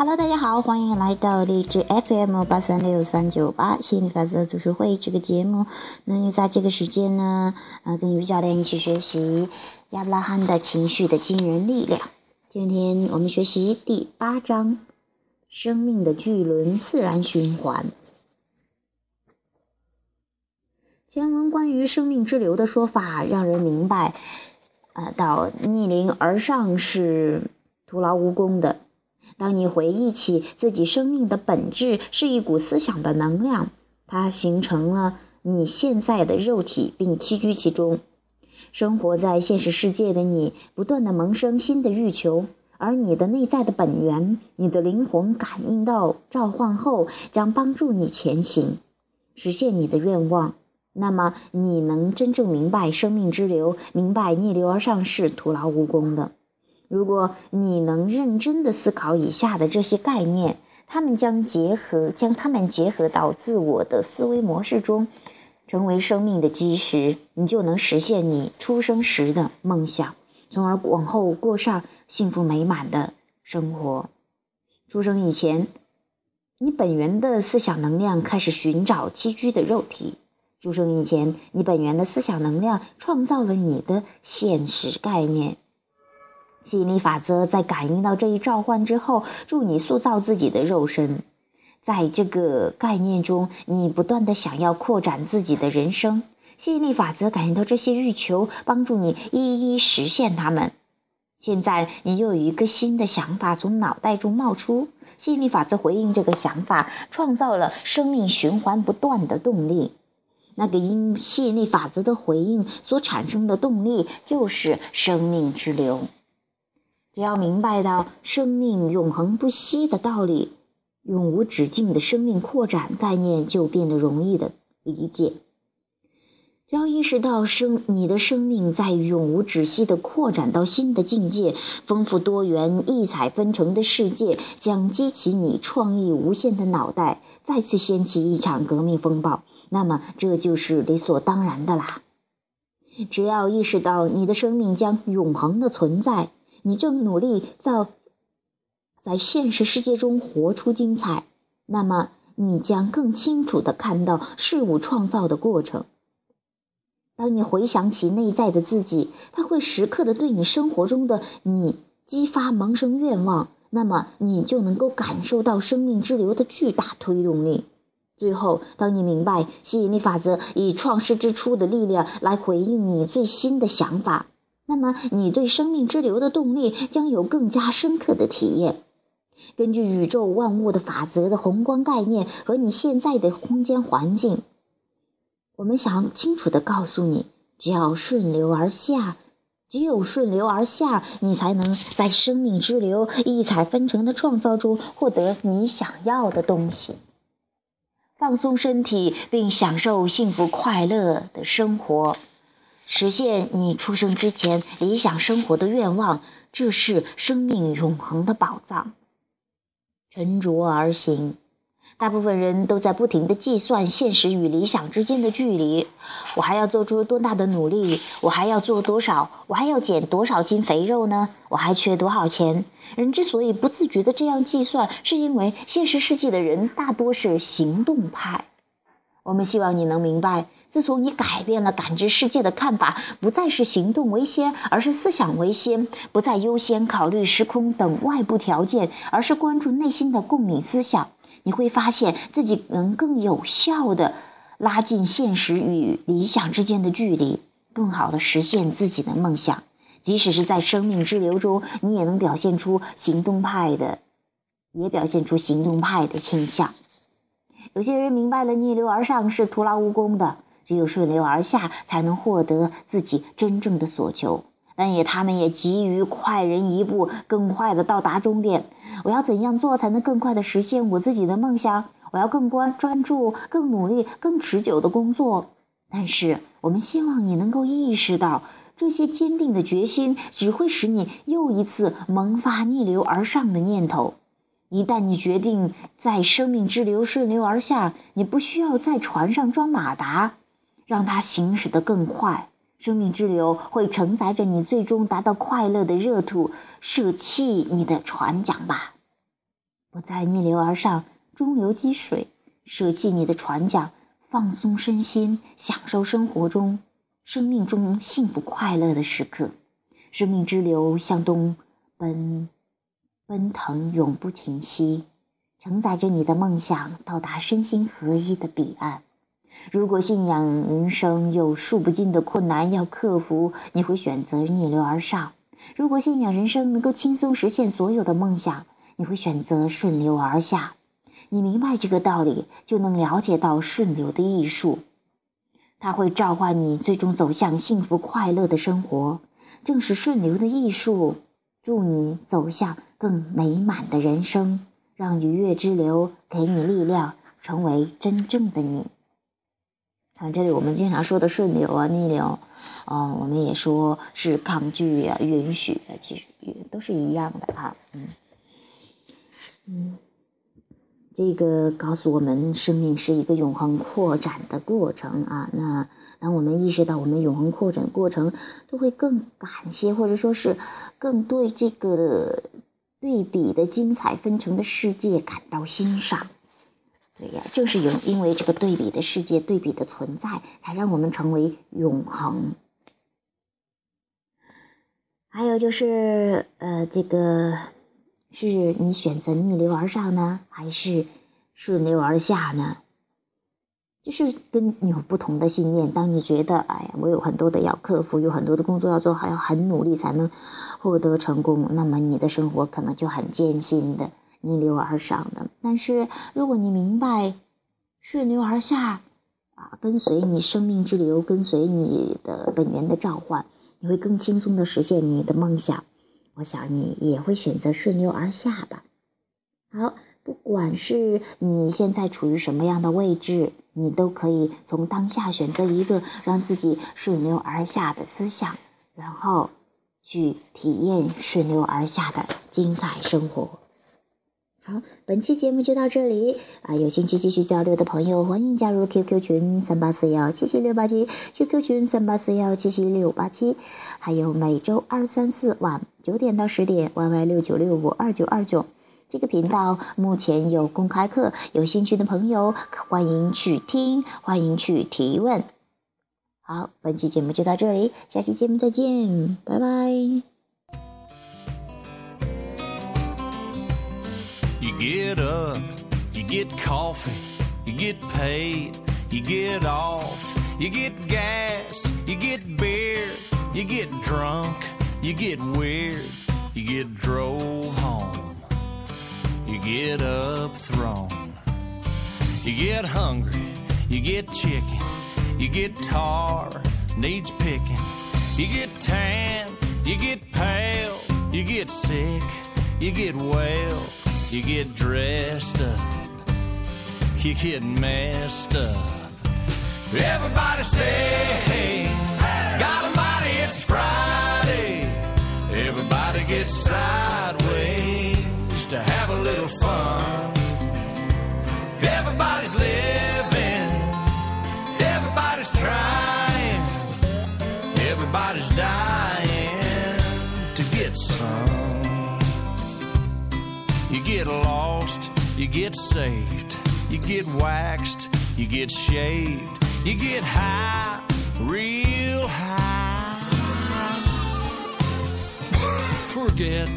Hello，大家好，欢迎来到励志 FM 八三六三九八心理法则读书会这个节目。那又在这个时间呢，呃，跟于教练一起学习亚伯拉罕的情绪的惊人力量。今天我们学习第八章：生命的巨轮自然循环。前文关于生命之流的说法，让人明白，呃，到逆龄而上是徒劳无功的。当你回忆起自己生命的本质是一股思想的能量，它形成了你现在的肉体，并栖居其中。生活在现实世界的你，不断的萌生新的欲求，而你的内在的本源，你的灵魂感应到召唤后，将帮助你前行，实现你的愿望。那么，你能真正明白生命之流，明白逆流而上是徒劳无功的。如果你能认真的思考以下的这些概念，他们将结合，将它们结合到自我的思维模式中，成为生命的基石，你就能实现你出生时的梦想，从而往后过上幸福美满的生活。出生以前，你本源的思想能量开始寻找栖居的肉体；出生以前，你本源的思想能量创造了你的现实概念。吸引力法则在感应到这一召唤之后，助你塑造自己的肉身。在这个概念中，你不断的想要扩展自己的人生。吸引力法则感应到这些欲求，帮助你一一实现它们。现在，你又有一个新的想法从脑袋中冒出。吸引力法则回应这个想法，创造了生命循环不断的动力。那个因吸引力法则的回应所产生的动力，就是生命之流。只要明白到生命永恒不息的道理，永无止境的生命扩展概念就变得容易的理解。只要意识到生你的生命在永无止息的扩展到新的境界，丰富多元、异彩纷呈的世界将激起你创意无限的脑袋，再次掀起一场革命风暴。那么这就是理所当然的啦。只要意识到你的生命将永恒的存在。你正努力在在现实世界中活出精彩，那么你将更清楚的看到事物创造的过程。当你回想起内在的自己，他会时刻的对你生活中的你激发萌生愿望，那么你就能够感受到生命之流的巨大推动力。最后，当你明白吸引力法则以创世之初的力量来回应你最新的想法。那么，你对生命之流的动力将有更加深刻的体验。根据宇宙万物的法则的宏观概念和你现在的空间环境，我们想清楚的告诉你：只要顺流而下，只有顺流而下，你才能在生命之流异彩纷呈的创造中获得你想要的东西。放松身体，并享受幸福快乐的生活。实现你出生之前理想生活的愿望，这是生命永恒的宝藏。沉着而行，大部分人都在不停的计算现实与理想之间的距离。我还要做出多大的努力？我还要做多少？我还要减多少斤肥肉呢？我还缺多少钱？人之所以不自觉的这样计算，是因为现实世界的人大多是行动派。我们希望你能明白。自从你改变了感知世界的看法，不再是行动为先，而是思想为先；不再优先考虑时空等外部条件，而是关注内心的共鸣思想，你会发现自己能更有效的拉近现实与理想之间的距离，更好的实现自己的梦想。即使是在生命之流中，你也能表现出行动派的，也表现出行动派的倾向。有些人明白了逆流而上是徒劳无功的。只有顺流而下，才能获得自己真正的所求。但也，他们也急于快人一步，更快的到达终点。我要怎样做才能更快的实现我自己的梦想？我要更关专注、更努力、更持久的工作。但是，我们希望你能够意识到，这些坚定的决心只会使你又一次萌发逆流而上的念头。一旦你决定在生命之流顺流而下，你不需要在船上装马达。让它行驶得更快，生命之流会承载着你最终达到快乐的热土，舍弃你的船桨吧。不再逆流而上，中流击水，舍弃你的船桨，放松身心，享受生活中、生命中幸福快乐的时刻。生命之流向东奔，奔腾永不停息，承载着你的梦想，到达身心合一的彼岸。如果信仰人生有数不尽的困难要克服，你会选择逆流而上；如果信仰人生能够轻松实现所有的梦想，你会选择顺流而下。你明白这个道理，就能了解到顺流的艺术。它会召唤你，最终走向幸福快乐的生活。正是顺流的艺术，助你走向更美满的人生，让愉悦之流给你力量，成为真正的你。看这里，我们经常说的顺流啊、逆流，嗯，我们也说是抗拒啊、允许啊，其实也都是一样的啊，嗯嗯，这个告诉我们，生命是一个永恒扩展的过程啊。那当我们意识到我们永恒扩展过程，都会更感谢，或者说是更对这个对比的精彩纷呈的世界感到欣赏。对呀，正是有因为这个对比的世界、对比的存在，才让我们成为永恒。还有就是，呃，这个是你选择逆流而上呢，还是顺流而下呢？就是跟你有不同的信念。当你觉得，哎呀，我有很多的要克服，有很多的工作要做，还要很努力才能获得成功，那么你的生活可能就很艰辛的。逆流而上的，但是如果你明白顺流而下，啊，跟随你生命之流，跟随你的本源的召唤，你会更轻松的实现你的梦想。我想你也会选择顺流而下吧。好，不管是你现在处于什么样的位置，你都可以从当下选择一个让自己顺流而下的思想，然后去体验顺流而下的精彩生活。好，本期节目就到这里啊！有兴趣继续交流的朋友，欢迎加入 QQ 群三八四幺七七六八七，QQ 群三八四幺七七六八七，还有每周二、三、四晚九点到十点，YY 六九六五二九二九这个频道目前有公开课，有兴趣的朋友欢迎去听，欢迎去提问。好，本期节目就到这里，下期节目再见，拜拜。Get up, you get coffee, you get paid, you get off, you get gas, you get beer, you get drunk, you get weird, you get drove home, you get up thrown, you get hungry, you get chicken, you get tar, needs picking, you get tan, you get pale, you get sick, you get well you get dressed up, you get messed up. Everybody say, hey, God Almighty, it's Friday. Everybody gets sideways get lost, you get saved, you get waxed, you get shaved, you get high, real high. Forget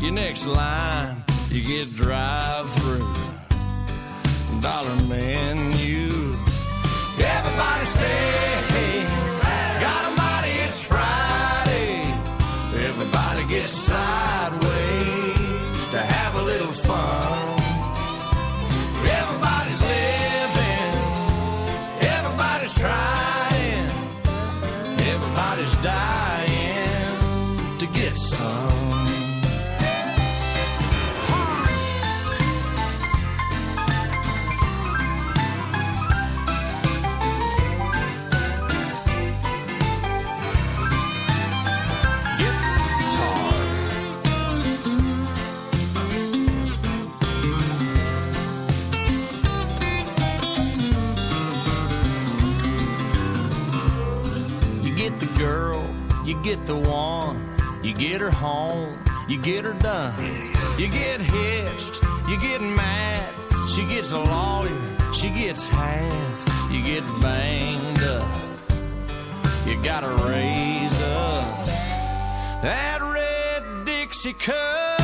your next line, you get drive through. Dollar menu. Everybody say, the one, you get her home, you get her done, you get hitched, You get mad, she gets a lawyer, she gets half, you get banged up. You gotta raise up that red Dixie cup.